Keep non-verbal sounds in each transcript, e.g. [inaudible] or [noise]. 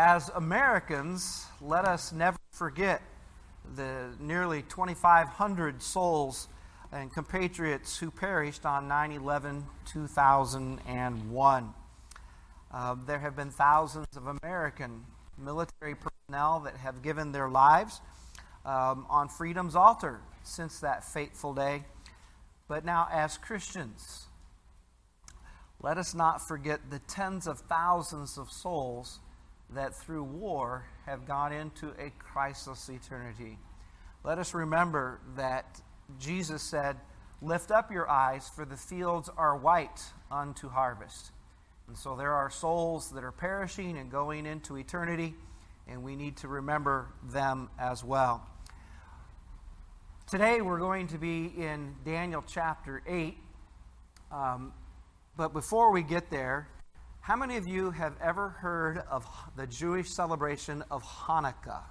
As Americans, let us never forget the nearly 2,500 souls and compatriots who perished on 9 11 2001. Uh, there have been thousands of American military personnel that have given their lives um, on freedom's altar since that fateful day. But now, as Christians, let us not forget the tens of thousands of souls that through war have gone into a Christless eternity. Let us remember that Jesus said, Lift up your eyes, for the fields are white unto harvest. And so there are souls that are perishing and going into eternity, and we need to remember them as well. Today we're going to be in Daniel chapter 8. Um, but before we get there, how many of you have ever heard of the Jewish celebration of Hanukkah?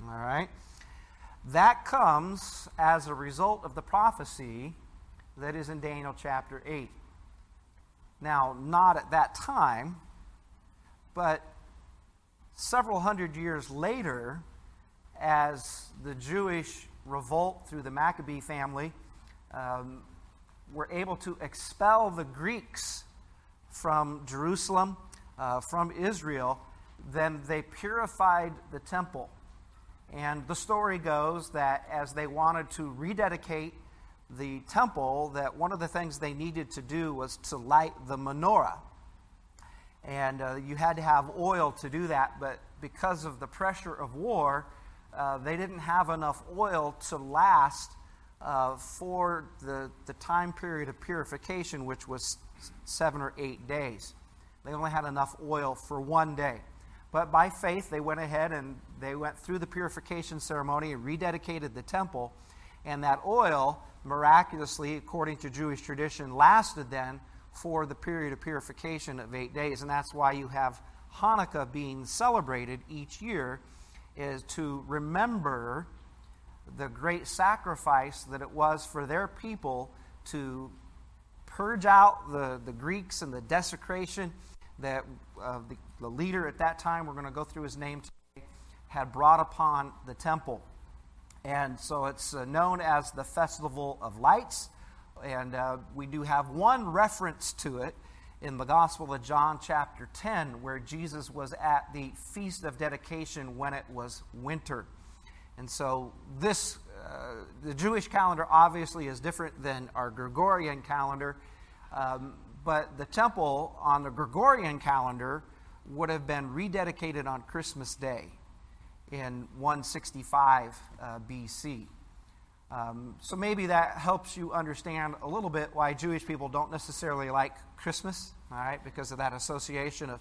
All right. That comes as a result of the prophecy that is in Daniel chapter 8. Now, not at that time, but several hundred years later, as the Jewish revolt through the Maccabee family um, were able to expel the Greeks from Jerusalem, uh, from Israel, then they purified the temple. And the story goes that as they wanted to rededicate the temple, that one of the things they needed to do was to light the menorah. And uh, you had to have oil to do that, but because of the pressure of war, uh, they didn't have enough oil to last uh, for the, the time period of purification, which was seven or eight days. They only had enough oil for one day. But by faith, they went ahead and they went through the purification ceremony and rededicated the temple. And that oil, miraculously, according to Jewish tradition, lasted then for the period of purification of eight days. And that's why you have Hanukkah being celebrated each year, is to remember the great sacrifice that it was for their people to purge out the, the Greeks and the desecration that uh, the, the leader at that time, we're going to go through his name today, had brought upon the temple. And so it's uh, known as the Festival of Lights. And uh, we do have one reference to it in the Gospel of John, chapter 10, where Jesus was at the Feast of Dedication when it was winter. And so, this, the Jewish calendar obviously is different than our Gregorian calendar, um, but the temple on the Gregorian calendar would have been rededicated on Christmas Day in 165 uh, BC. Um, so maybe that helps you understand a little bit why Jewish people don't necessarily like Christmas, all right, because of that association of,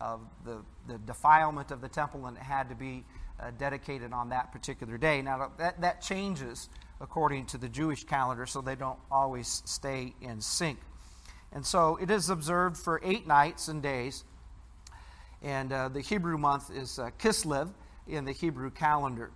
of the, the defilement of the temple and it had to be uh, dedicated on that particular day. Now, that, that changes according to the Jewish calendar, so they don't always stay in sync. And so it is observed for eight nights and days. And uh, the Hebrew month is uh, Kislev in the Hebrew calendar.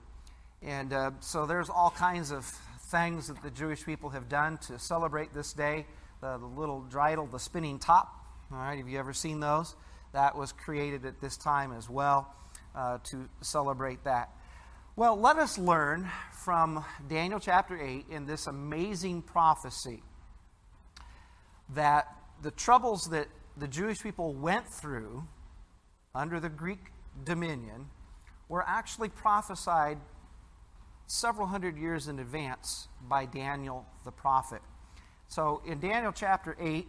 And uh, so there's all kinds of things that the Jewish people have done to celebrate this day. The, the little dreidel, the spinning top. All right, have you ever seen those? That was created at this time as well uh, to celebrate that. Well, let us learn from Daniel chapter 8 in this amazing prophecy that the troubles that the Jewish people went through under the Greek dominion were actually prophesied several hundred years in advance by Daniel the prophet. So in Daniel chapter 8,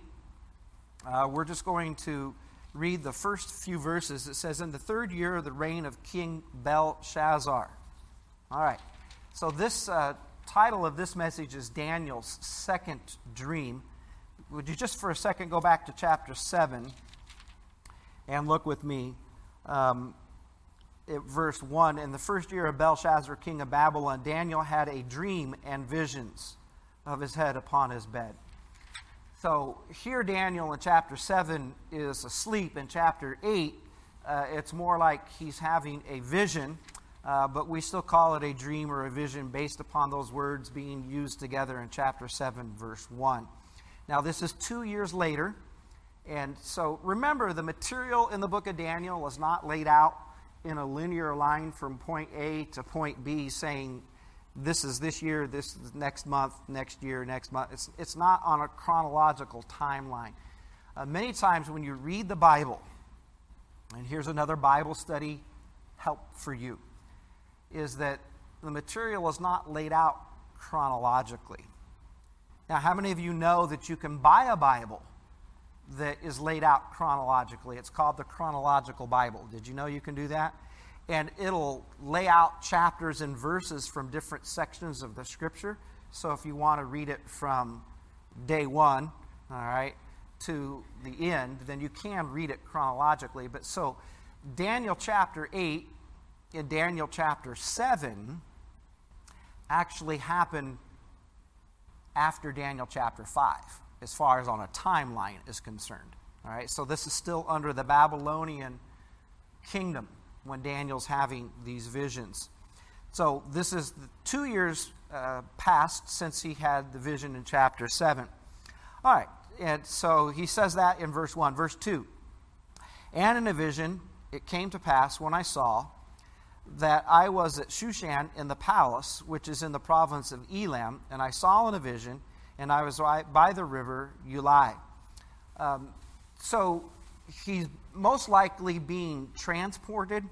uh, we're just going to read the first few verses. It says, In the third year of the reign of King Belshazzar. All right. So this uh, title of this message is Daniel's second dream. Would you just for a second go back to chapter 7 and look with me um, at verse 1? In the first year of Belshazzar, king of Babylon, Daniel had a dream and visions of his head upon his bed. So here, Daniel in chapter 7 is asleep. In chapter 8, uh, it's more like he's having a vision, uh, but we still call it a dream or a vision based upon those words being used together in chapter 7, verse 1. Now, this is two years later, And so remember, the material in the book of Daniel was not laid out in a linear line from point A to point B saying, this is this year, this is next month, next year, next month. It's, it's not on a chronological timeline. Uh, many times when you read the Bible, and here's another Bible study help for you, is that the material is not laid out chronologically. Now, how many of you know that you can buy a Bible that is laid out chronologically? It's called the Chronological Bible. Did you know you can do that? And it'll lay out chapters and verses from different sections of the Scripture. So if you want to read it from day one, all right, to the end, then you can read it chronologically. But so, Daniel chapter 8 and Daniel chapter 7 actually happened after Daniel chapter 5, as far as on a timeline is concerned. All right, so this is still under the Babylonian kingdom when Daniel's having these visions. So this is two years uh, past since he had the vision in chapter 7. All right, and so he says that in verse 1. Verse 2 And in a vision it came to pass when I saw that I was at Shushan in the palace, which is in the province of Elam, and I saw in a vision, and I was by the river Ulai. Um, so he's most likely being transported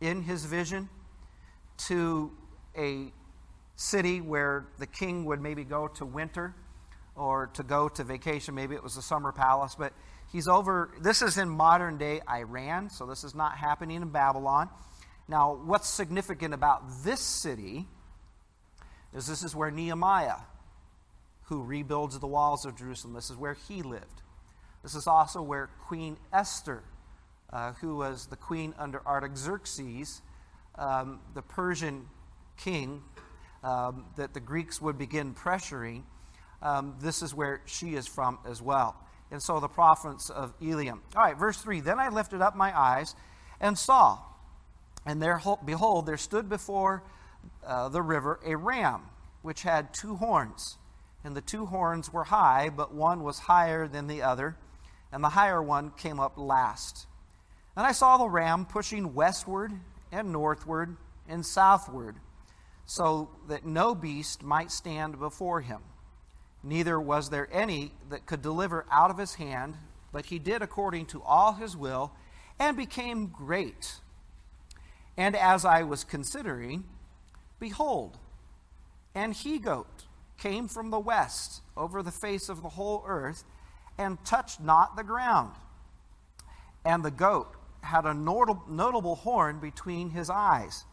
in his vision to a city where the king would maybe go to winter or to go to vacation. Maybe it was a summer palace, but he's over. This is in modern day Iran, so this is not happening in Babylon. Now, what's significant about this city is this is where Nehemiah, who rebuilds the walls of Jerusalem, this is where he lived. This is also where Queen Esther, uh, who was the queen under Artaxerxes, um, the Persian king, um, that the Greeks would begin pressuring. Um, this is where she is from as well. And so the province of Elam. All right, verse 3 Then I lifted up my eyes and saw and there, behold, there stood before uh, the river a ram, which had two horns. And the two horns were high, but one was higher than the other, and the higher one came up last. And I saw the ram pushing westward and northward and southward, so that no beast might stand before him. Neither was there any that could deliver out of his hand, but he did according to all his will, and became great. And as I was considering, behold, an he goat came from the west over the face of the whole earth and touched not the ground. And the goat had a notable horn between his eyes.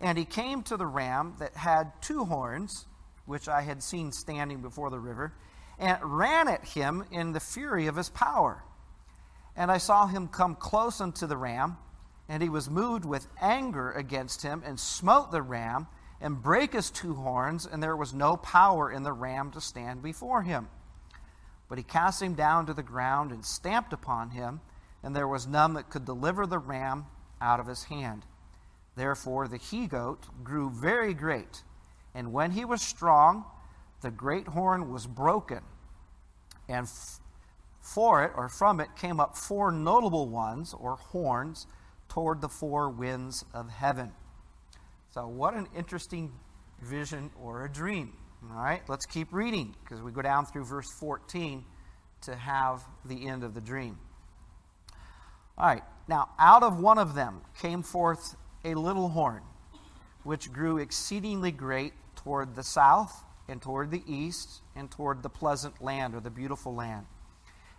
And he came to the ram that had two horns, which I had seen standing before the river, and ran at him in the fury of his power. And I saw him come close unto the ram and he was moved with anger against him, and smote the ram, and brake his two horns, and there was no power in the ram to stand before him. But he cast him down to the ground, and stamped upon him, and there was none that could deliver the ram out of his hand. Therefore the he goat grew very great, and when he was strong, the great horn was broken, and for it, or from it, came up four notable ones, or horns toward the four winds of heaven. So, what an interesting vision or a dream. All right, let's keep reading because we go down through verse 14 to have the end of the dream. All right, now out of one of them came forth a little horn, which grew exceedingly great toward the south and toward the east and toward the pleasant land or the beautiful land.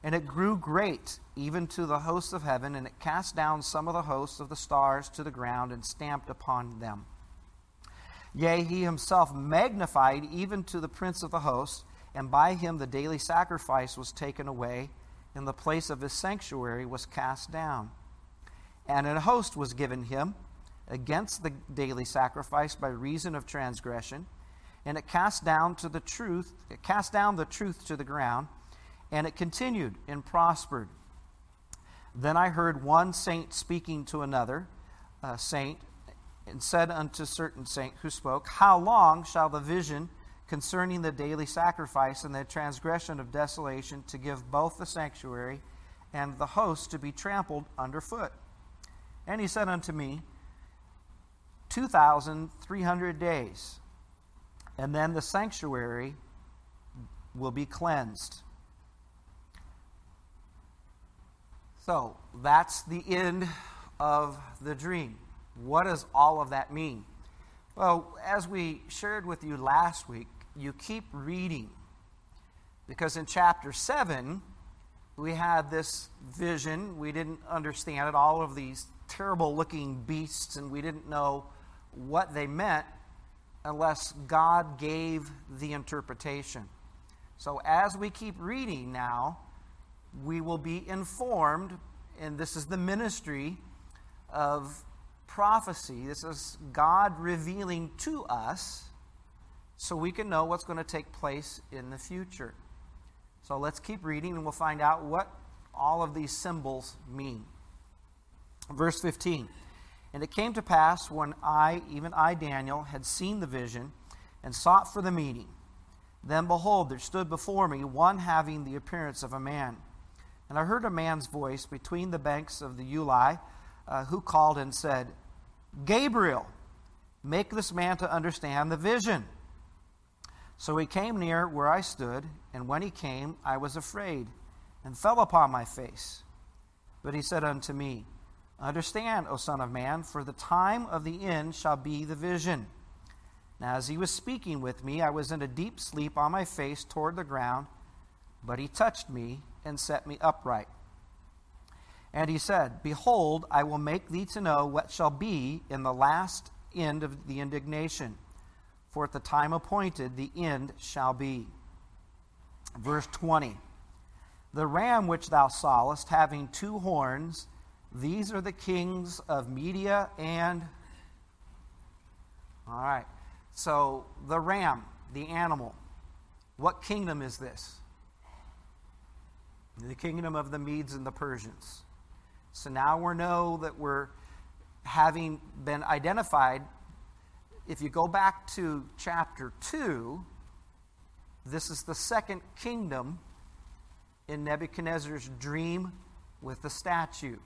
And it grew great, even to the hosts of heaven, and it cast down some of the hosts of the stars to the ground and stamped upon them. Yea, he himself magnified even to the prince of the hosts, and by him the daily sacrifice was taken away, and the place of his sanctuary was cast down. And an host was given him against the daily sacrifice by reason of transgression, and it cast down to the truth, it cast down the truth to the ground and it continued and prospered. Then I heard one saint speaking to another uh, saint, and said unto certain saint who spoke, How long shall the vision concerning the daily sacrifice and the transgression of desolation to give both the sanctuary and the host to be trampled underfoot. And he said unto me, 2,300 days, and then the sanctuary will be cleansed. So that's the end of the dream. What does all of that mean? Well, as we shared with you last week, you keep reading. Because in chapter 7, we had this vision. We didn't understand it, all of these terrible looking beasts, and we didn't know what they meant unless God gave the interpretation. So as we keep reading now, we will be informed, and this is the ministry of prophecy. This is God revealing to us so we can know what's going to take place in the future. So let's keep reading and we'll find out what all of these symbols mean. Verse 15 And it came to pass when I, even I, Daniel, had seen the vision and sought for the meaning, then behold, there stood before me one having the appearance of a man. And I heard a man's voice between the banks of the Ulai, uh, who called and said, Gabriel, make this man to understand the vision. So he came near where I stood, and when he came, I was afraid, and fell upon my face. But he said unto me, Understand, O Son of Man, for the time of the end shall be the vision. Now, as he was speaking with me, I was in a deep sleep on my face toward the ground, but he touched me and set me upright. And he said, Behold, I will make thee to know what shall be in the last end of the indignation for at the time appointed the end shall be. Verse 20 The ram which thou sawest, having two horns, these are the kings of Media and. All right. So the ram, the animal, what kingdom is this? The kingdom of the Medes and the Persians. So now we know that we're having been identified if you go back to chapter 2, this is the second kingdom in Nebuchadnezzar's dream with the statue.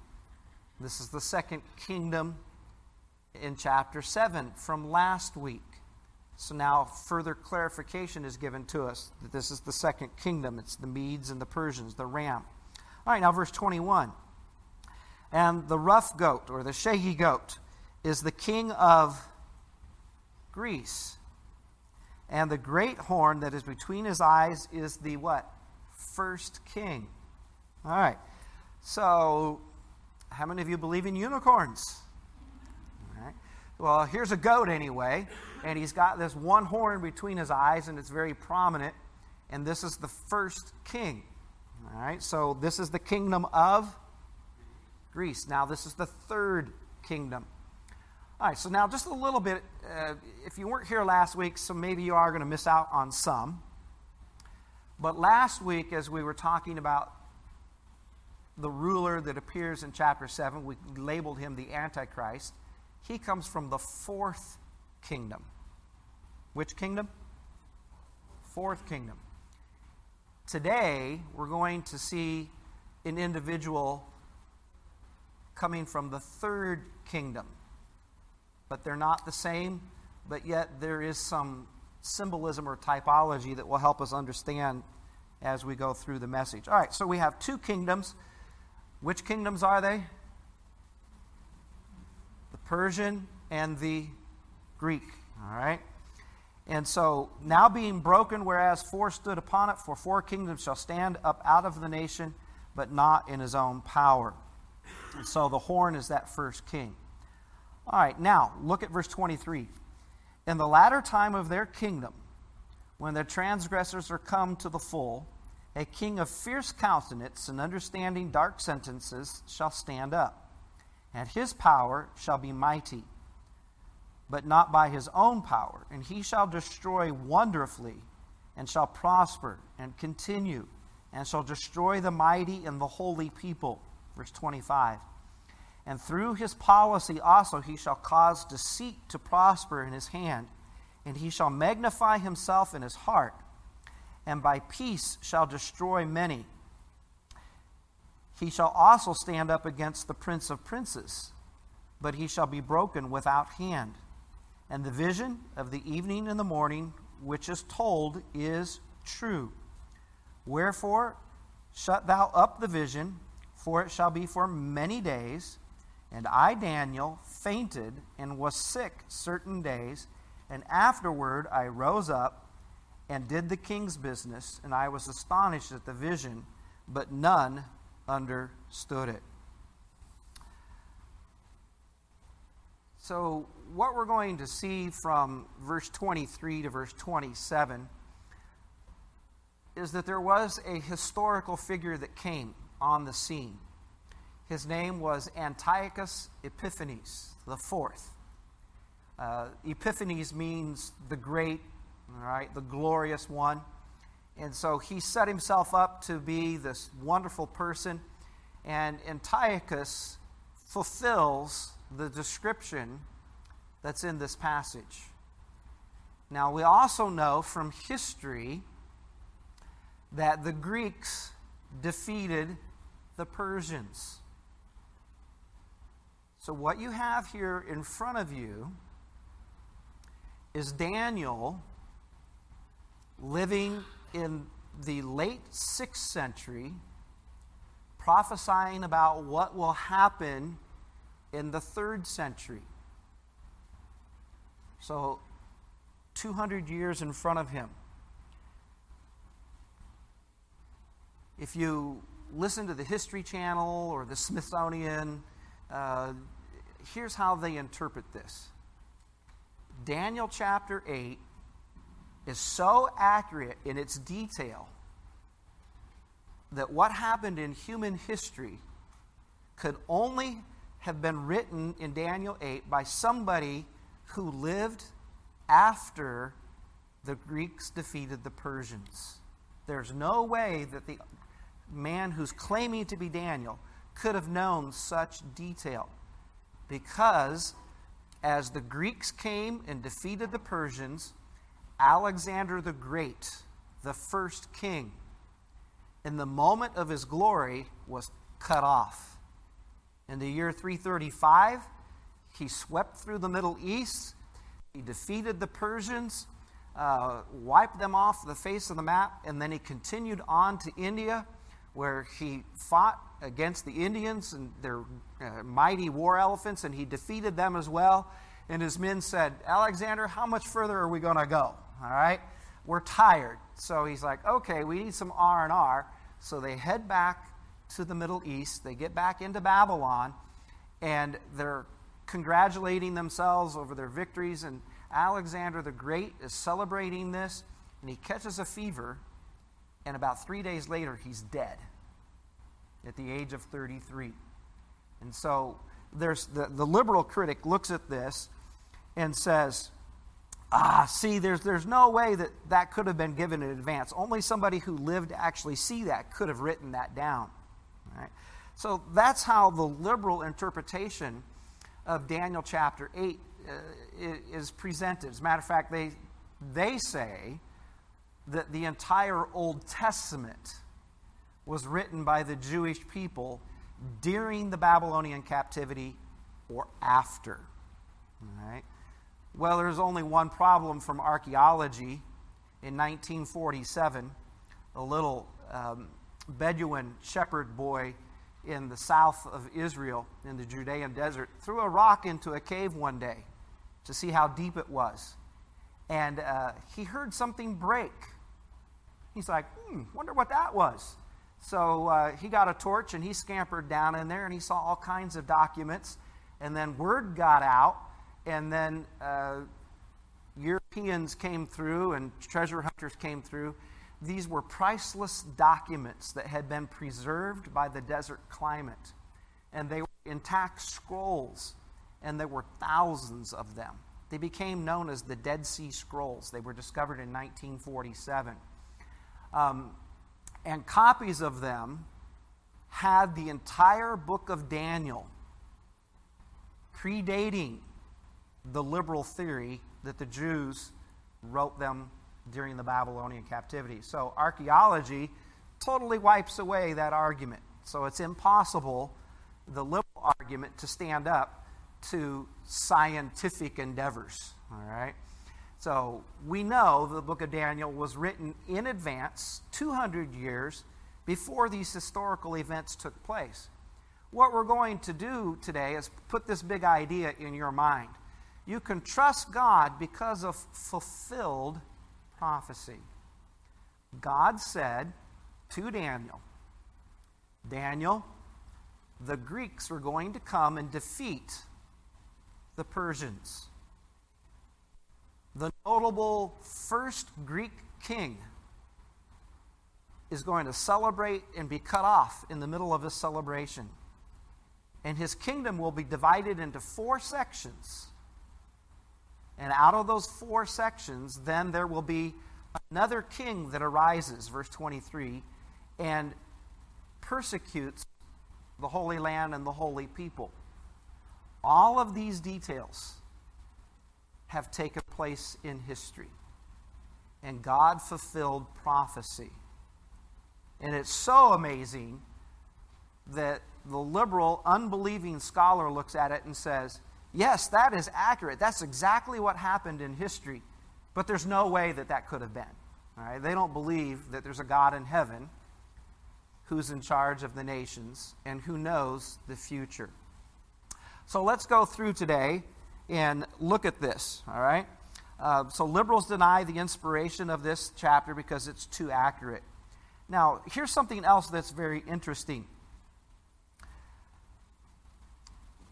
This is the second kingdom in chapter 7 from last week. So now further clarification is given to us that this is the second kingdom. It's the Medes and the Persians, the ram. All right, now verse 21. And the rough goat, or the shaggy goat, is the king of Greece. And the great horn that is between his eyes is the what? First king. All right. So, how many of you believe in unicorns? All right. Well, here's a goat anyway, and he's got this one horn between his eyes, and it's very prominent. And this is the first king. All right. So, this is the kingdom of Greece. Now, this is the third kingdom. All right, so now just a little bit. Uh, if you weren't here last week, so maybe you are going to miss out on some. But last week, as we were talking about the ruler that appears in chapter 7, we labeled him the Antichrist. He comes from the fourth kingdom. Which kingdom? Fourth kingdom. Today, we're going to see an individual coming from the third kingdom but they're not the same, but yet there is some symbolism or typology that will help us understand as we go through the message. All right, so we have two kingdoms. Which kingdoms are they? The Persian and the Greek. All right? And so now being broken, whereas four stood upon it, for four kingdoms shall stand up out of the nation, but not in his own power. And so the horn is that first king. All right, now look at verse 23. In the latter time of their kingdom, when their transgressors are come to the full, a king of fierce countenance and understanding dark sentences shall stand up, and his power shall be mighty, but not by his own power, and he shall destroy wonderfully, and shall prosper and continue, and shall destroy the mighty and the holy people. Verse 25. And through his policy also he shall cause deceit to prosper in his hand, and he shall magnify himself in his heart, and by peace shall destroy many. He shall also stand up against the prince of princes, but he shall be broken without hand. And the vision of the evening and the morning, which is told, is true. Wherefore, shut thou up the vision, for it shall be for many days. And I, Daniel, fainted and was sick certain days, and afterward I rose up and did the king's business, and I was astonished at the vision, but none understood it. So, what we're going to see from verse 23 to verse 27 is that there was a historical figure that came on the scene. His name was Antiochus Epiphanes the fourth. Uh, Epiphanes means the great, right, the glorious one. And so he set himself up to be this wonderful person. And Antiochus fulfills the description that's in this passage. Now, we also know from history that the Greeks defeated the Persians. So, what you have here in front of you is Daniel living in the late 6th century, prophesying about what will happen in the 3rd century. So, 200 years in front of him. If you listen to the History Channel or the Smithsonian, uh, here's how they interpret this Daniel chapter 8 is so accurate in its detail that what happened in human history could only have been written in Daniel 8 by somebody who lived after the Greeks defeated the Persians. There's no way that the man who's claiming to be Daniel could have known such detail because as the Greeks came and defeated the Persians, Alexander the Great, the first king, in the moment of his glory, was cut off. In the year 335, he swept through the Middle East, he defeated the Persians, uh, wiped them off the face of the map, and then he continued on to India, where he fought against the Indians and their uh, mighty war elephants, and he defeated them as well. And his men said, Alexander, how much further are we going to go? All right, we're tired. So he's like, okay, we need some R and R. So they head back to the Middle East. They get back into Babylon, and they're congratulating themselves over their victories. And Alexander the Great is celebrating this, and he catches a fever, and about three days later, he's dead at the age of 33. And so there's the, the liberal critic looks at this and says, ah, see, there's, there's no way that that could have been given in advance. Only somebody who lived to actually see that could have written that down. Right? So that's how the liberal interpretation of Daniel chapter 8 uh, is presented. As a matter of fact, they, they say that the entire Old Testament was written by the Jewish people during the Babylonian captivity or after. All right? Well, there's only one problem from archaeology. In 1947, a little um, Bedouin shepherd boy in the south of Israel, in the Judean desert, threw a rock into a cave one day to see how deep it was. And uh, he heard something break. He's like, hmm, wonder what that was. So uh, he got a torch and he scampered down in there and he saw all kinds of documents. And then word got out, and then uh, Europeans came through and treasure hunters came through. These were priceless documents that had been preserved by the desert climate. And they were intact scrolls, and there were thousands of them. They became known as the Dead Sea Scrolls. They were discovered in 1947. Um, and copies of them had the entire book of Daniel, predating the liberal theory that the Jews wrote them during the Babylonian captivity. So archaeology totally wipes away that argument. So it's impossible, the liberal argument, to stand up to scientific endeavors. All right? So we know the book of Daniel was written in advance, 200 years before these historical events took place. What we're going to do today is put this big idea in your mind. You can trust God because of fulfilled prophecy. God said to Daniel, Daniel, the Greeks were going to come and defeat the Persians. The notable first Greek king is going to celebrate and be cut off in the middle of this celebration. And his kingdom will be divided into four sections. And out of those four sections, then there will be another king that arises, verse 23, and persecutes the Holy Land and the holy people. All of these details have taken place in history. And God fulfilled prophecy. And it's so amazing that the liberal, unbelieving scholar looks at it and says, Yes, that is accurate. That's exactly what happened in history. But there's no way that that could have been. All right? They don't believe that there's a God in heaven who's in charge of the nations and who knows the future. So let's go through today and look at this. All right? Uh, so liberals deny the inspiration of this chapter because it's too accurate. Now, here's something else that's very interesting.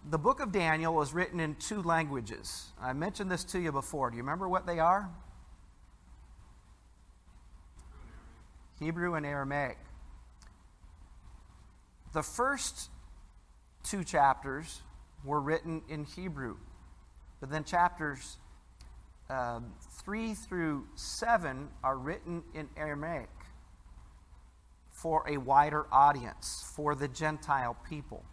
the book of Daniel was written in two languages. I mentioned this to you before. Do you remember what they are? Hebrew and Aramaic. The first two chapters were written in Hebrew, but then chapters uh, 3 through 7 are written in Aramaic for a wider audience, for the Gentile people.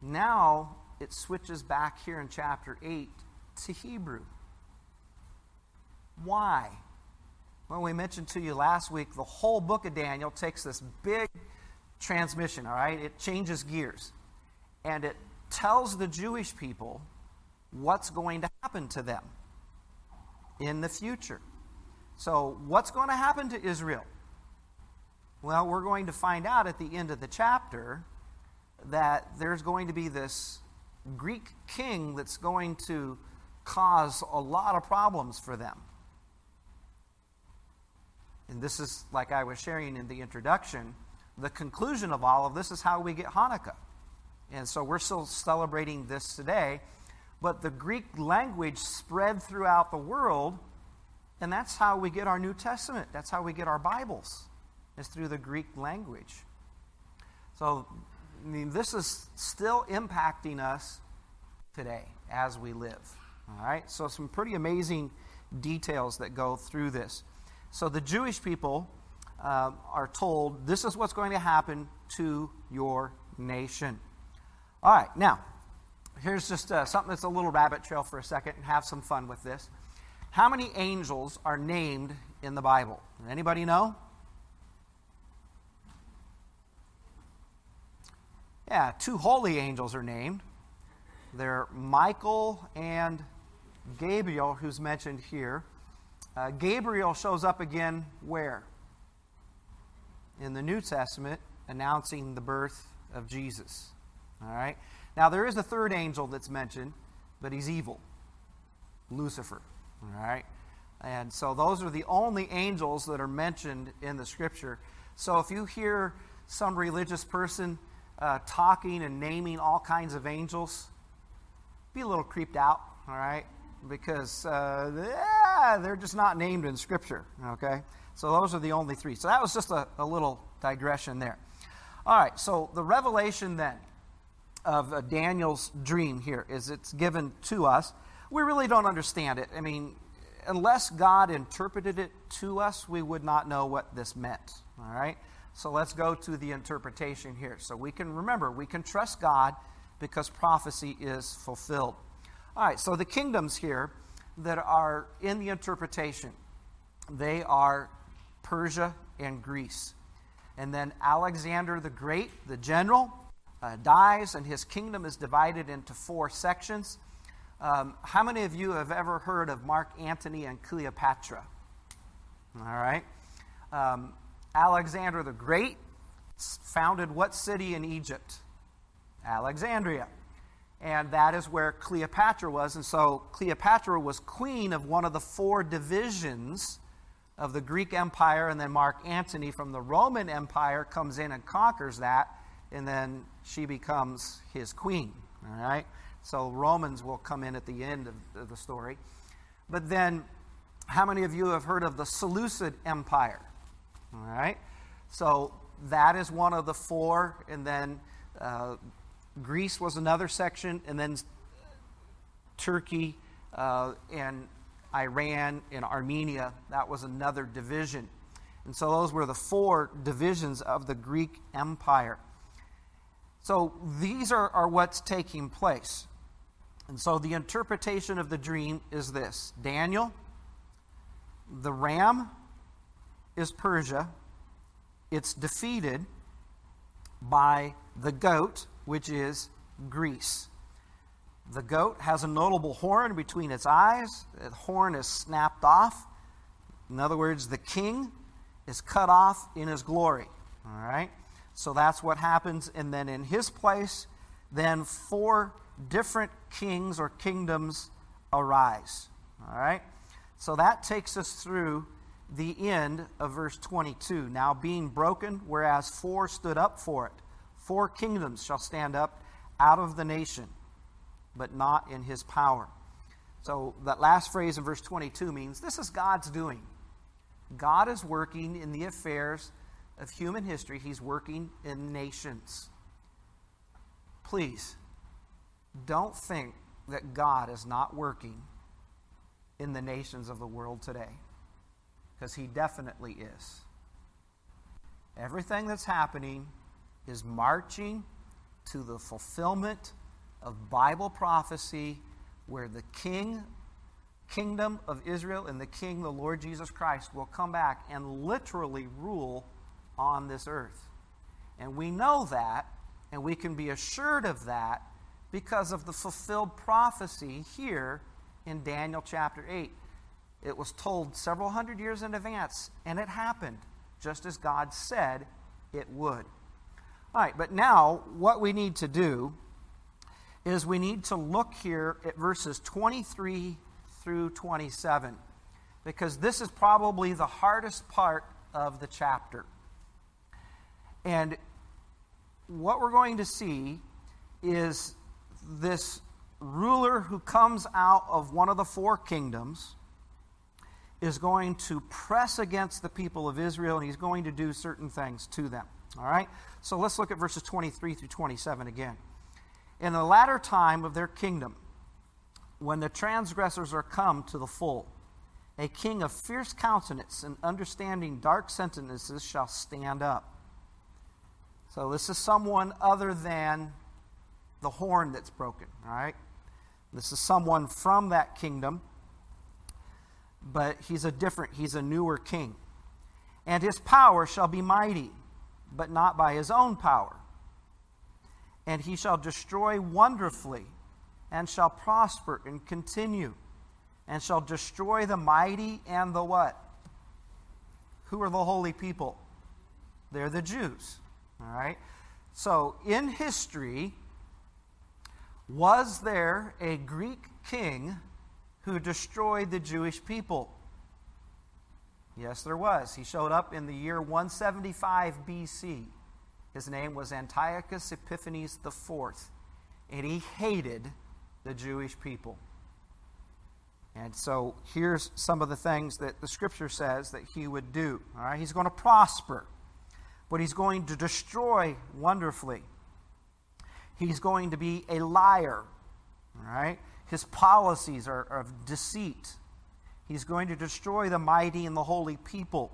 Now it switches back here in chapter 8 to Hebrew. Why? Well, we mentioned to you last week the whole book of Daniel takes this big transmission, all right? It changes gears. And it tells the Jewish people what's going to happen to them in the future. So, what's going to happen to Israel? Well, we're going to find out at the end of the chapter that there's going to be this Greek king that's going to cause a lot of problems for them. And this is, like I was sharing in the introduction, the conclusion of all of this is how we get Hanukkah. And so we're still celebrating this today. But the Greek language spread throughout the world, and that's how we get our New Testament. That's how we get our Bibles, is through the Greek language. So I mean, this is still impacting us today as we live. All right? So, some pretty amazing details that go through this. So, the Jewish people uh, are told this is what's going to happen to your nation. All right, now, here's just uh, something that's a little rabbit trail for a second and have some fun with this. How many angels are named in the Bible? Anybody know? Yeah, two holy angels are named. They're Michael and Gabriel, who's mentioned here. Uh, Gabriel shows up again where? In the New Testament, announcing the birth of Jesus. All right? Now, there is a third angel that's mentioned, but he's evil Lucifer. All right? And so, those are the only angels that are mentioned in the scripture. So, if you hear some religious person uh, talking and naming all kinds of angels, be a little creeped out, all right? Because uh, they're just not named in Scripture, okay? So those are the only three. So that was just a, a little digression there. All right, so the revelation then of uh, Daniel's dream here is it's given to us. We really don't understand it. I mean, unless God interpreted it to us, we would not know what this meant, all right? So let's go to the interpretation here. So we can remember, we can trust God because prophecy is fulfilled. All right, so the kingdoms here that are in the interpretation, they are Persia and Greece. And then Alexander the Great, the general, uh, dies, and his kingdom is divided into four sections. Um, how many of you have ever heard of Mark Antony and Cleopatra? All right. Um, Alexander the Great founded what city in Egypt? Alexandria. And that is where Cleopatra was. And so Cleopatra was queen of one of the four divisions of the Greek Empire. And then Mark Antony from the Roman Empire comes in and conquers that. And then she becomes his queen. All right? So Romans will come in at the end of, the story. But then, how many of you have heard of the Seleucid Empire? All right? So that is one of the four. And then uh, Greece was another section. And then Turkey uh, and Iran and Armenia, that was another division. And so those were the four divisions of the Greek Empire. So these are, are what's taking place. And so the interpretation of the dream is this Daniel, the ram is Persia, it's defeated by the goat, which is Greece. The goat has a notable horn between its eyes. The horn is snapped off. In other words, the king is cut off in his glory. All right? So that's what happens. And then in his place, then four different kings or kingdoms arise. All right? So that takes us through the end of verse 22. Now being broken, whereas four stood up for it. Four kingdoms shall stand up out of the nation, but not in his power. So that last phrase in verse 22 means this is God's doing. God is working in the affairs of human history, He's working in nations. Please don't think that God is not working in the nations of the world today, because He definitely is. Everything that's happening is marching to the fulfillment of Bible prophecy where the king kingdom of Israel and the king the Lord Jesus Christ will come back and literally rule on this earth. And we know that and we can be assured of that because of the fulfilled prophecy here in Daniel chapter 8. It was told several hundred years in advance, and it happened just as God said it would. All right, but now what we need to do is we need to look here at verses 23 through 27 because this is probably the hardest part of the chapter. And what we're going to see is this ruler who comes out of one of the four kingdoms is going to press against the people of Israel and he's going to do certain things to them. All right? So let's look at verses 23 through 27 again. In the latter time of their kingdom, when the transgressors are come to the full, a king of fierce countenance and understanding dark sentences shall stand up. So this is someone other than the horn that's broken, all right? This is someone from that kingdom, but he's a different, he's a newer king. And his power shall be mighty, but not by his own power. And he shall destroy wonderfully, and shall prosper and continue, and shall destroy the mighty and the what? Who are the holy people? They're the Jews. All right? So, in history, was there a Greek king who destroyed the Jewish people? Yes, there was. He showed up in the year 175 BC. His name was Antiochus Epiphanes IV, and he hated the Jewish people. And so here's some of the things that the scripture says that he would do. All right, he's going to prosper, but he's going to destroy wonderfully. He's going to be a liar. Right? His policies are, are of deceit. He's going to destroy the mighty and the holy people.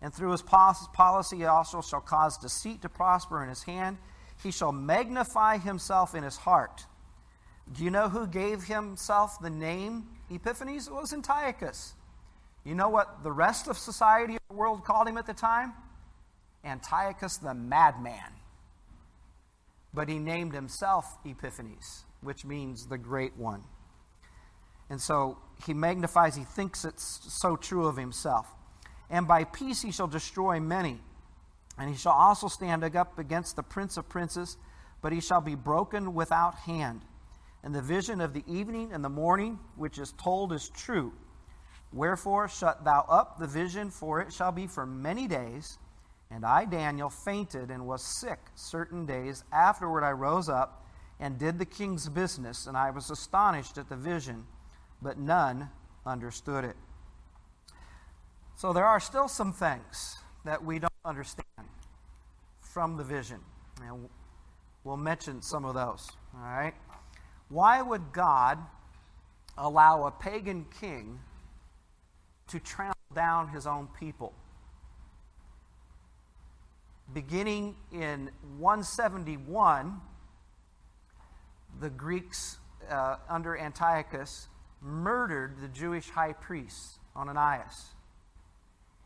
And through his policy, he also shall cause deceit to prosper in his hand. He shall magnify himself in his heart. Do you know who gave himself the name Epiphanes? It was Antiochus. You know what the rest of society of the world called him at the time? Antiochus the madman. But he named himself Epiphanes, which means the great one. And so he magnifies, he thinks it's so true of himself. And by peace he shall destroy many. And he shall also stand up against the prince of princes, but he shall be broken without hand. And the vision of the evening and the morning, which is told, is true. Wherefore shut thou up the vision, for it shall be for many days. And I, Daniel, fainted and was sick certain days. Afterward I rose up and did the king's business, and I was astonished at the vision, but none understood it. So there are still some things that we don't understand from the vision. And we'll mention some of those. All right? Why would God allow a pagan king to trample down his own people? Beginning in 171, the Greeks uh, under Antiochus murdered the Jewish high priest Ananias.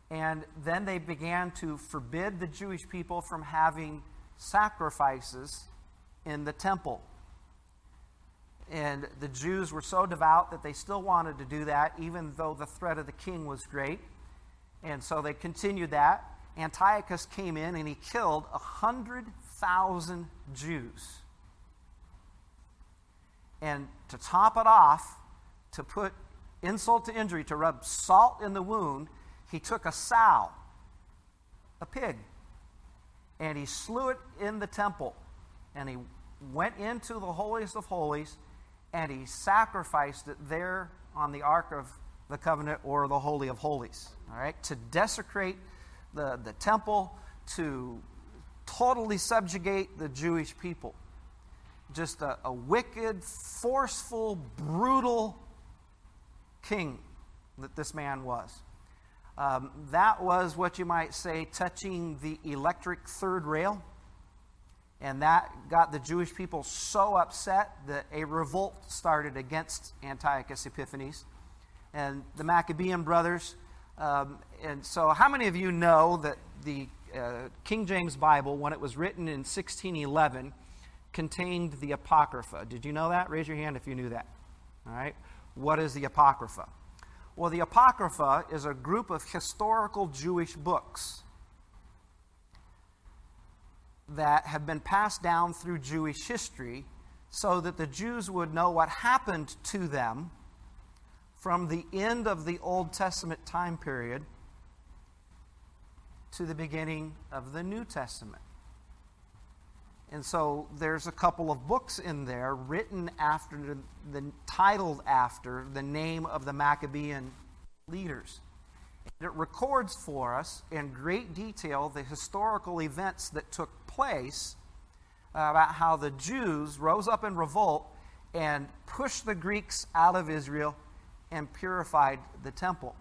And then they began to forbid the Jewish people from having sacrifices in the temple. And the Jews were so devout that they still wanted to do that, even though the threat of the king was great. And so they continued that. Antiochus came in and he killed 100,000 Jews. And to top it off, to put insult to injury, to rub salt in the wound, he took a sow, a pig, and he slew it in the temple. And he went into the holiest of holies and he sacrificed it there on the Ark of the Covenant or the Holy of Holies. All right? To desecrate the, the temple, to totally subjugate the Jewish people. Just a, a wicked, forceful, brutal king that this man was. Um, that was what you might say touching the electric third rail. And that got the Jewish people so upset that a revolt started against Antiochus Epiphanes and the Maccabean brothers. Um, and so, how many of you know that the uh, King James Bible, when it was written in 1611, contained the Apocrypha? Did you know that? Raise your hand if you knew that. All right. What is the Apocrypha? Well, the Apocrypha is a group of historical Jewish books that have been passed down through Jewish history so that the Jews would know what happened to them from the end of the Old Testament time period to the beginning of the New Testament. And so there's a couple of books in there written after the, the titled after the name of the Maccabean leaders. And It records for us in great detail the historical events that took place uh, about how the Jews rose up in revolt and pushed the Greeks out of Israel and purified the temple.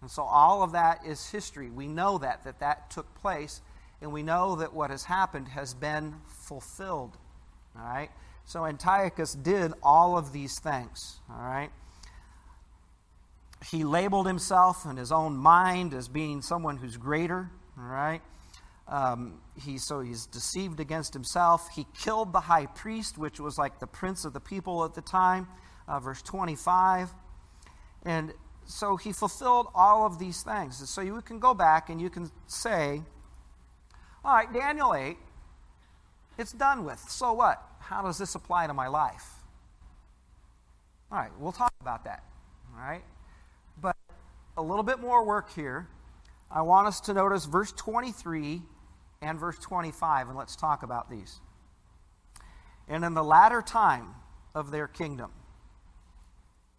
And so all of that is history. We know that that that took place and we know that what has happened has been fulfilled. All right? So Antiochus did all of these things. All right? he labeled himself in his own mind as being someone who's greater, all right? Um, he, so he's deceived against himself. He killed the high priest, which was like the prince of the people at the time, uh, verse 25. And so he fulfilled all of these things. And so you can go back and you can say, all right, Daniel 8, it's done with. So what? How does this apply to my life? All right, we'll talk about that. All right? But a little bit more work here. I want us to notice verse 23 and verse 25, and let's talk about these. And in the latter time of their kingdom,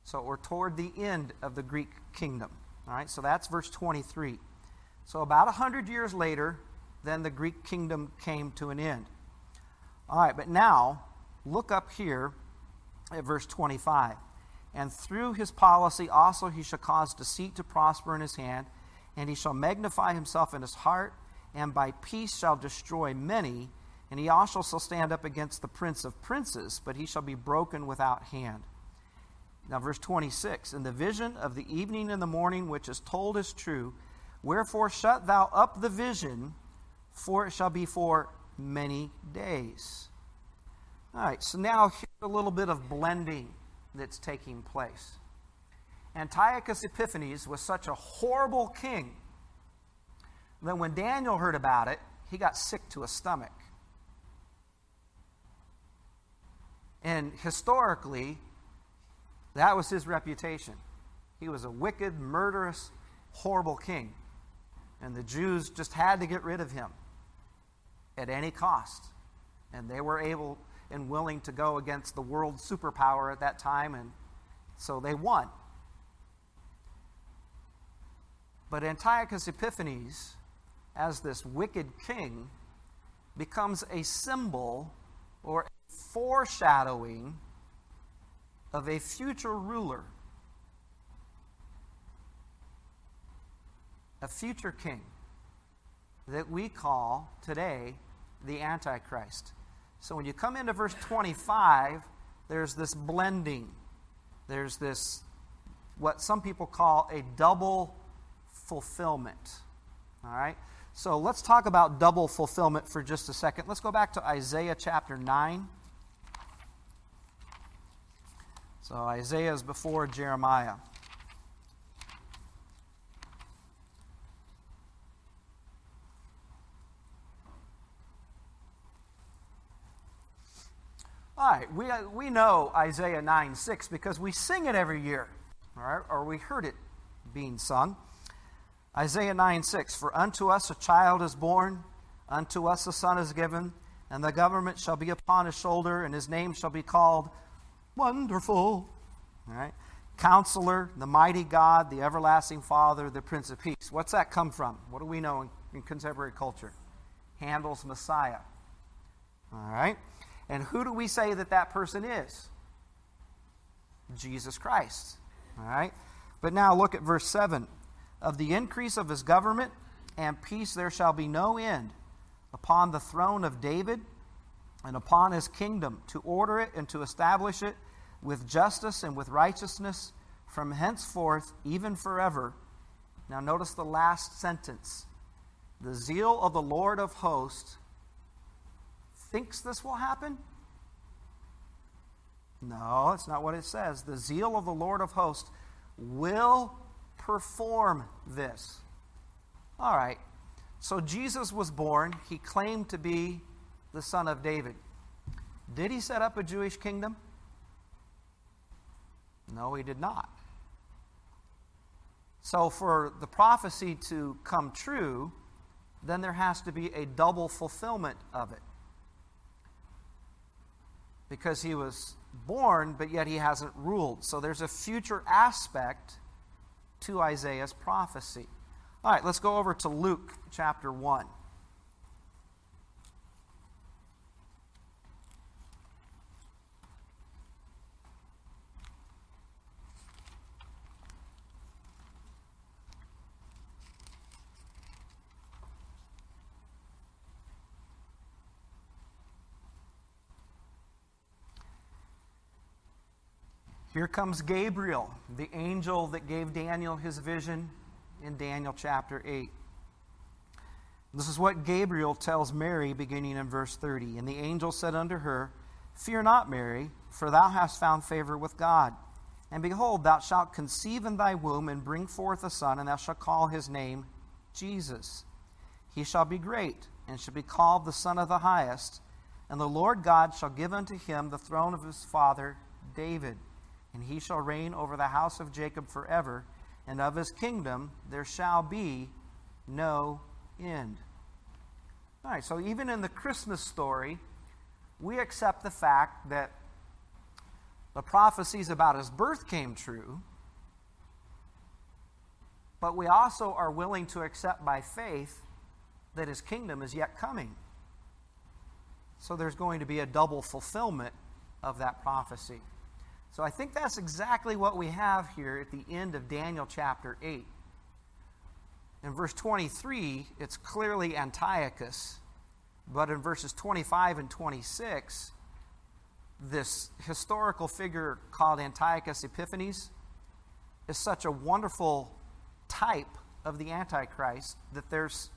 so we're toward the end of the Greek kingdom. All right, so that's verse 23. So about 100 years later, then the Greek kingdom came to an end. All right, but now look up here at verse 25. And through his policy also he shall cause deceit to prosper in his hand, and he shall magnify himself in his heart, and by peace shall destroy many. And he also shall stand up against the prince of princes, but he shall be broken without hand. Now, verse 26 In the vision of the evening and the morning, which is told is true, wherefore shut thou up the vision, for it shall be for many days. All right, so now here's a little bit of blending that's taking place. Antiochus Epiphanes was such a horrible king that when Daniel heard about it, he got sick to his stomach. And historically, that was his reputation. He was a wicked, murderous, horrible king. And the Jews just had to get rid of him at any cost. And they were able and willing to go against the world superpower at that time, and so they won. But Antiochus Epiphanes, as this wicked king, becomes a symbol or a foreshadowing of a future ruler, a future king that we call today the Antichrist. So when you come into verse 25, there's this blending. There's this, what some people call a double fulfillment. All right? So let's talk about double fulfillment for just a second. Let's go back to Isaiah chapter 9. So Isaiah is before Jeremiah. All right, we, uh, we know Isaiah 9 6 because we sing it every year, all right, or we heard it being sung. Isaiah 9 6 For unto us a child is born, unto us a son is given, and the government shall be upon his shoulder, and his name shall be called Wonderful. Right? Counselor, the mighty God, the everlasting Father, the Prince of Peace. What's that come from? What do we know in, in contemporary culture? Handel's Messiah. All right? And who do we say that that person is? Jesus Christ. All right? But now look at verse 7. Of the increase of his government and peace there shall be no end upon the throne of David and upon his kingdom to order it and to establish it with justice and with righteousness from henceforth, even forever. Now, notice the last sentence. The zeal of the Lord of hosts thinks this will happen? No, it's not what it says. The zeal of the Lord of hosts will perform this. All right. So Jesus was born. He claimed to be the son of David. Did he set up a Jewish kingdom? No, he did not. So, for the prophecy to come true, then there has to be a double fulfillment of it. Because he was born, but yet he hasn't ruled. So, there's a future aspect to Isaiah's prophecy. All right, let's go over to Luke chapter 1. Here comes Gabriel, the angel that gave Daniel his vision in Daniel chapter 8. This is what Gabriel tells Mary beginning in verse 30. And the angel said unto her, Fear not, Mary, for thou hast found favor with God. And behold, thou shalt conceive in thy womb and bring forth a son, and thou shalt call his name Jesus. He shall be great, and shall be called the Son of the Highest. And the Lord God shall give unto him the throne of his father David and he shall reign over the house of Jacob forever, and of his kingdom there shall be no end. All right, so even in the Christmas story, we accept the fact that the prophecies about his birth came true, but we also are willing to accept by faith that his kingdom is yet coming. So there's going to be a double fulfillment of that prophecy. So I think that's exactly what we have here at the end of Daniel chapter 8. In verse 23, it's clearly Antiochus, but in verses 25 and 26, this historical figure called Antiochus Epiphanes is such a wonderful type of the Antichrist that there's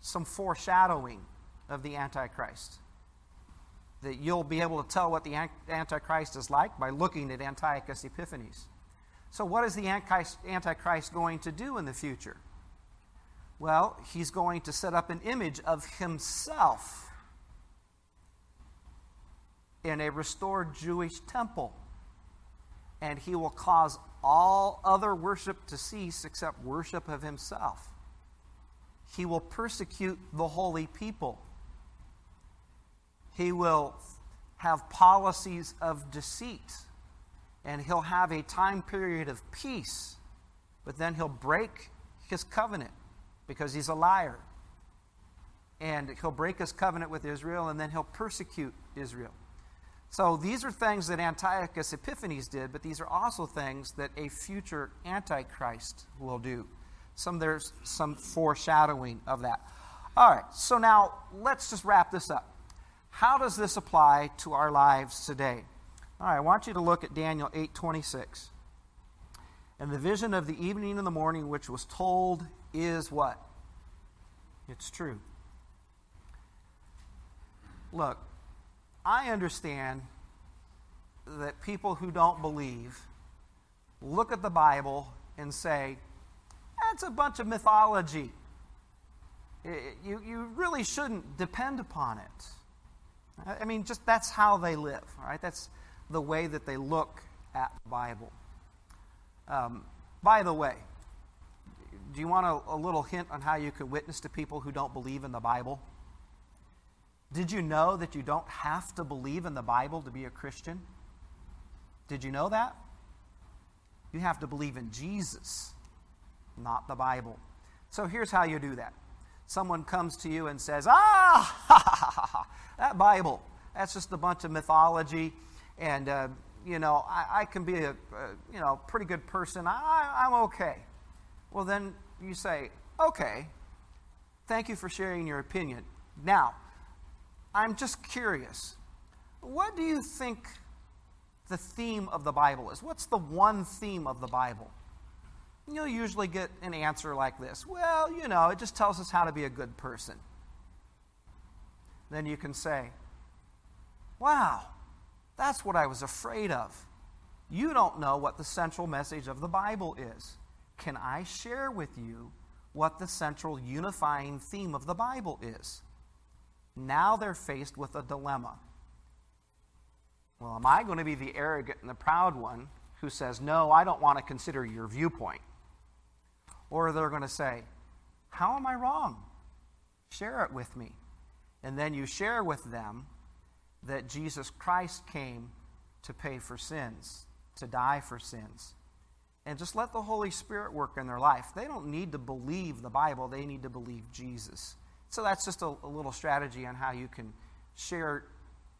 some foreshadowing of the Antichrist. That you'll be able to tell what the Antichrist is like by looking at Antiochus Epiphanes. So, what is the Antichrist going to do in the future? Well, he's going to set up an image of himself in a restored Jewish temple. And he will cause all other worship to cease except worship of himself. He will persecute the holy people. He will have policies of deceit. And he'll have a time period of peace. But then he'll break his covenant because he's a liar. And he'll break his covenant with Israel and then he'll persecute Israel. So these are things that Antiochus Epiphanes did, but these are also things that a future Antichrist will do. Some there's some foreshadowing of that. All right, so now let's just wrap this up. How does this apply to our lives today? All right, I want you to look at Daniel 8:26. And the vision of the evening and the morning which was told is what? It's true. Look, I understand that people who don't believe look at the Bible and say, that's a bunch of mythology. You, you really shouldn't depend upon it. I mean, just that's how they live, right? That's the way that they look at the Bible. Um, by the way, do you want a, a little hint on how you can witness to people who don't believe in the Bible? Did you know that you don't have to believe in the Bible to be a Christian? Did you know that? You have to believe in Jesus, not the Bible. So here's how you do that. Someone comes to you and says, Ah, [laughs] ha, ha, ha, ha, that Bible, that's just a bunch of mythology. And, uh, you know, I, I, can be a, a, you know, pretty good person. I, I'm okay. Well, then you say, Okay, thank you for sharing your opinion. Now, I'm just curious. What do you think the theme of the Bible is? What's the one theme of the Bible? You'll usually get an answer like this Well, you know, it just tells us how to be a good person. Then you can say, Wow, that's what I was afraid of. You don't know what the central message of the Bible is. Can I share with you what the central unifying theme of the Bible is? Now they're faced with a dilemma. Well, am I going to be the arrogant and the proud one who says, No, I don't want to consider your viewpoint? Or they're going to say, How am I wrong? Share it with me. And then you share with them that Jesus Christ came to pay for sins, to die for sins. And just let the Holy Spirit work in their life. They don't need to believe the Bible, they need to believe Jesus. So that's just a, a little strategy on how you can share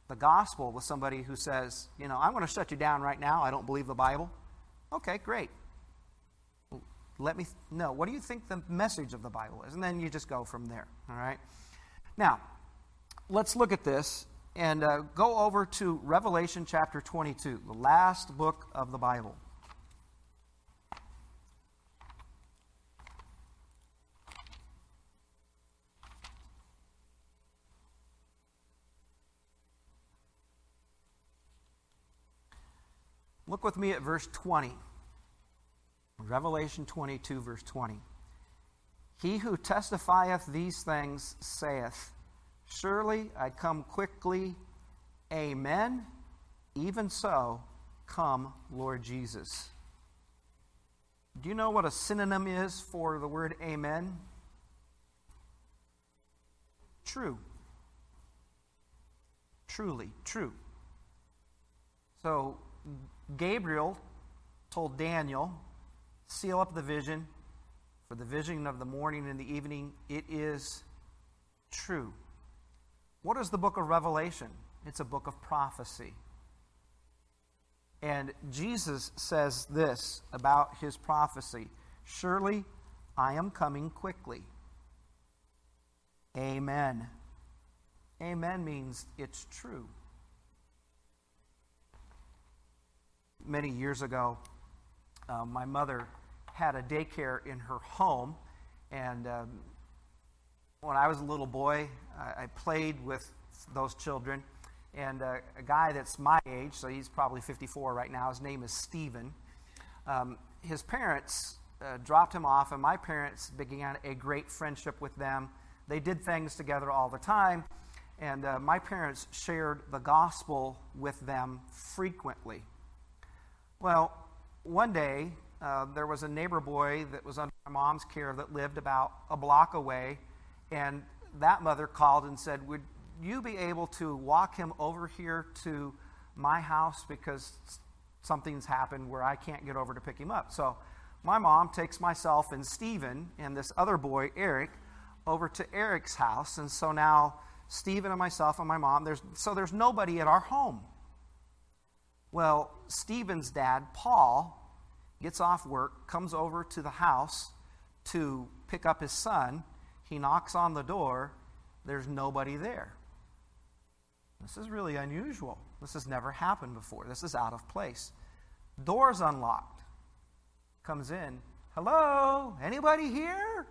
the gospel with somebody who says, you know, I'm going to shut you down right now. I don't believe the Bible. Okay, great. Let me know. What do you think the message of the Bible is? And then you just go from there. All right? Now, let's look at this and uh, go over to Revelation chapter 22, the last book of the Bible. Look with me at verse 20. Revelation 22, verse 20. He who testifieth these things saith, Surely I come quickly. Amen. Even so, come, Lord Jesus. Do you know what a synonym is for the word amen? True. Truly, true. So, Gabriel told Daniel, seal up the vision, for the vision of the morning and the evening, it is true. What is the book of Revelation? It's a book of prophecy. And Jesus says this about his prophecy Surely I am coming quickly. Amen. Amen means it's true. many years ago, uh, my mother had a daycare in her home, and um, when I was a little boy, I, I played with those children. And uh, a guy that's my age, so he's probably 54 right now, his name is Stephen. Um, his parents uh, dropped him off, and my parents began a great friendship with them. They did things together all the time, and uh, my parents shared the gospel with them frequently. Well, one day, uh, there was a neighbor boy that was under my mom's care that lived about a block away, and that mother called and said, Would you be able to walk him over here to my house because something's happened where I can't get over to pick him up? So my mom takes myself and Stephen and this other boy, Eric, over to Eric's house. And so now Stephen and myself and my mom, there's, so there's nobody at our home. Well, Stephen's dad, Paul, gets off work, comes over to the house to pick up his son. He knocks on the door. There's nobody there. This is really unusual. This has never happened before. This is out of place. Door's unlocked. Comes in. Hello? Anybody here?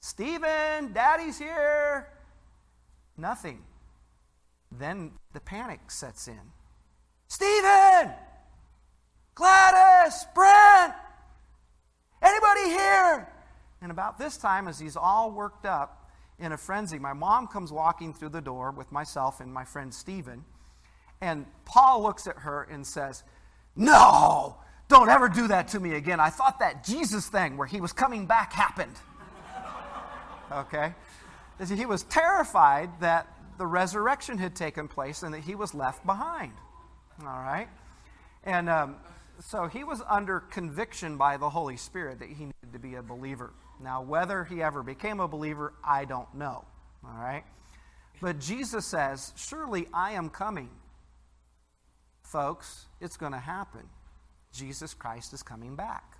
Stephen, daddy's here. Nothing. Then the panic sets in. Stephen! Gladys! Brent! Anybody here? And about this time, as he's all worked up in a frenzy, my mom comes walking through the door with myself and my friend Stephen. And Paul looks at her and says, No, don't ever do that to me again. I thought that Jesus thing where he was coming back happened. okay? He was terrified that the resurrection had taken place and that he was left behind. All right? And um, so he was under conviction by the Holy Spirit that he needed to be a believer. Now, whether he ever became a believer, I don't know. All right? But Jesus says, Surely I am coming. Folks, it's going to happen. Jesus Christ is coming back.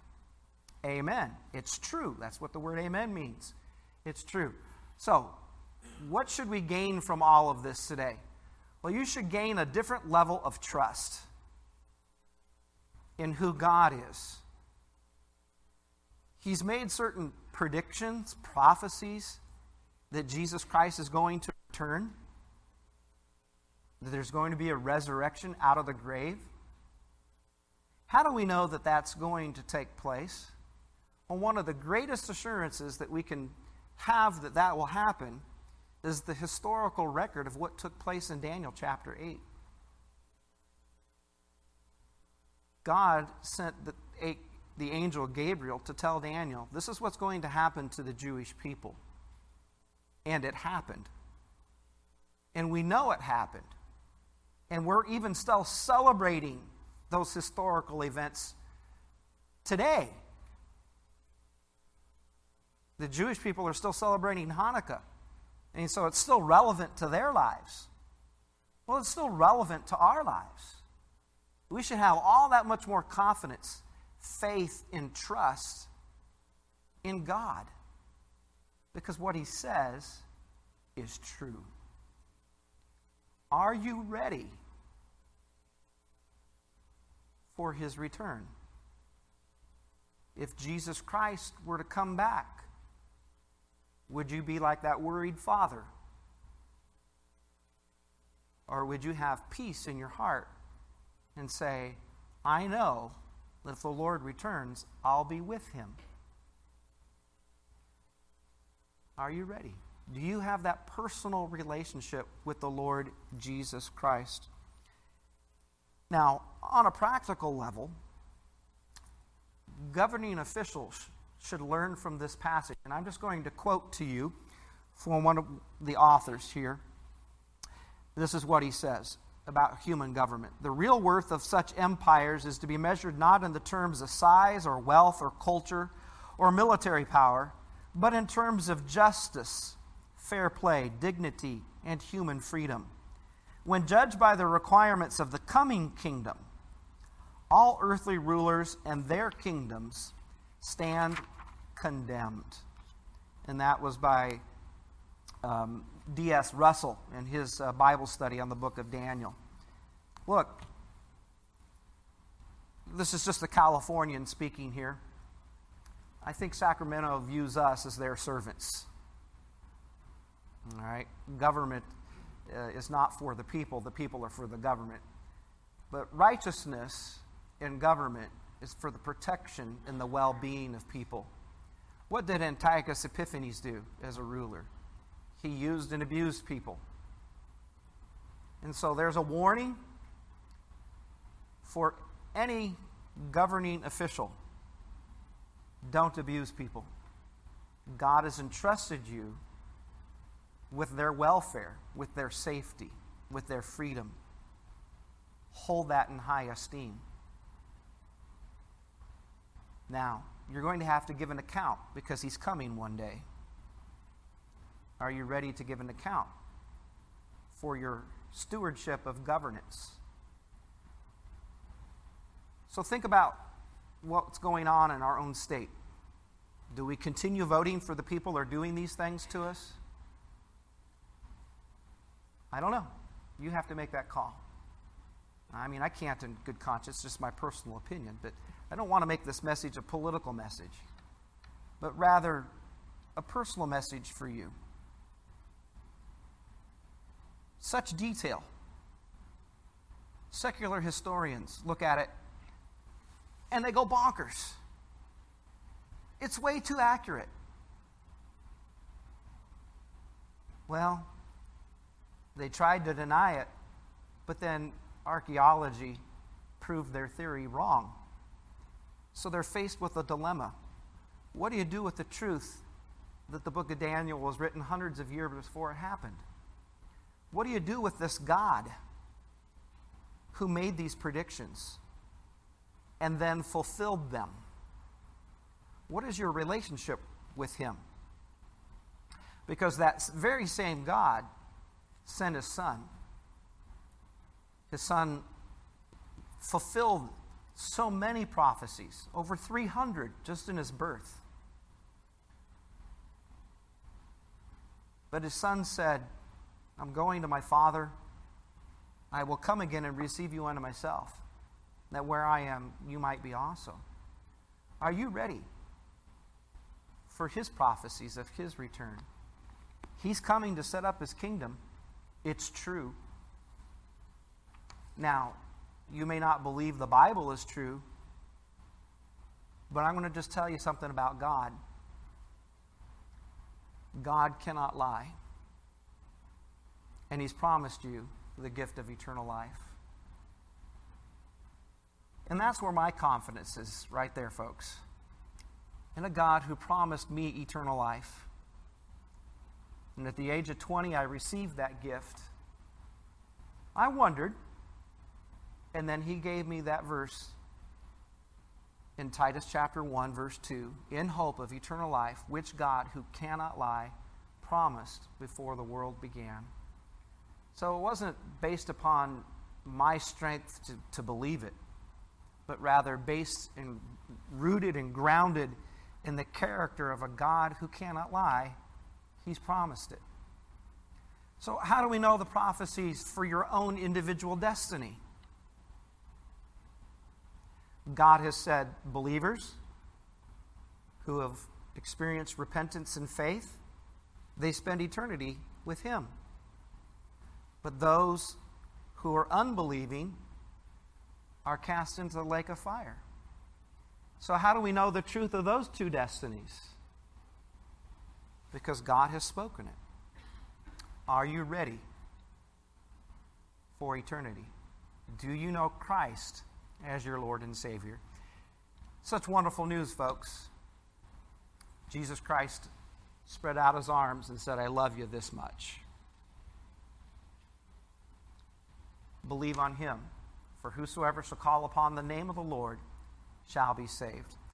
Amen. It's true. That's what the word amen means. It's true. So, what should we gain from all of this today? Well, you should gain a different level of trust in who God is. He's made certain predictions, prophecies that Jesus Christ is going to return, that there's going to be a resurrection out of the grave. How do we know that that's going to take place? Well, one of the greatest assurances that we can have that that will happen is the historical record of what took place in Daniel chapter 8. God sent the, the angel Gabriel to tell Daniel, this is what's going to happen to the Jewish people. And it happened. And we know it happened. And we're even still celebrating those historical events today. The Jewish people are still celebrating Hanukkah. And so it's still relevant to their lives. Well, it's still relevant to our lives. We should have all that much more confidence, faith, and trust in God. Because what He says is true. Are you ready for His return? If Jesus Christ were to come back, would you be like that worried father? Or would you have peace in your heart and say, I know that if the Lord returns, I'll be with him? Are you ready? Do you have that personal relationship with the Lord Jesus Christ? Now, on a practical level, governing officials should learn from this passage. And I'm just going to quote to you from one of the authors here. This is what he says about human government. The real worth of such empires is to be measured not in the terms of size or wealth or culture or military power, but in terms of justice, fair play, dignity, and human freedom. When judged by the requirements of the coming kingdom, all earthly rulers and their kingdoms stand condemned. And that was by um, D.S. Russell in his uh, Bible study on the book of Daniel. Look, this is just a Californian speaking here. I think Sacramento views us as their servants. All right? Government uh, is not for the people, the people are for the government. But righteousness in government is for the protection and the well being of people. What did Antiochus Epiphanes do as a ruler? He used and abused people. And so there's a warning for any governing official don't abuse people. God has entrusted you with their welfare, with their safety, with their freedom. Hold that in high esteem. Now, you're going to have to give an account because he's coming one day. Are you ready to give an account for your stewardship of governance? So think about what's going on in our own state. Do we continue voting for the people who are doing these things to us? I don't know. You have to make that call. I mean, I can't in good conscience, just my personal opinion, but I don't want to make this message a political message, but rather a personal message for you. Such detail. Secular historians look at it and they go bonkers. It's way too accurate. Well, they tried to deny it, but then archaeology proved their theory wrong. So they're faced with a dilemma. What do you do with the truth that the book of Daniel was written hundreds of years before it happened? What do you do with this God who made these predictions and then fulfilled them? What is your relationship with Him? Because that very same God sent His Son. His Son fulfilled so many prophecies, over 300 just in His birth. But His Son said, I'm going to my Father. I will come again and receive you unto myself, that where I am, you might be also. Are you ready for his prophecies of his return? He's coming to set up his kingdom. It's true. Now, you may not believe the Bible is true, but I'm going to just tell you something about God. God cannot lie and He's promised you the gift of eternal life. And that's where my confidence is, right there, folks. In a God who promised me eternal life. And at the age of 20, I received that gift. I wondered, and then he gave me that verse in Titus chapter 1, verse 2 in hope of eternal life, which God, who cannot lie, promised before the world began. So it wasn't based upon my strength to, to believe it, but rather based and rooted and grounded in the character of a God who cannot lie. He's promised it. So, how do we know the prophecies for your own individual destiny? God has said, believers who have experienced repentance and faith, they spend eternity with Him. But those who are unbelieving are cast into the lake of fire. So, how do we know the truth of those two destinies? Because God has spoken it. Are you ready for eternity? Do you know Christ as your Lord and Savior? Such wonderful news, folks. Jesus Christ spread out his arms and said, I love you this much. Believe on him. For whosoever shall call upon the name of the Lord shall be saved.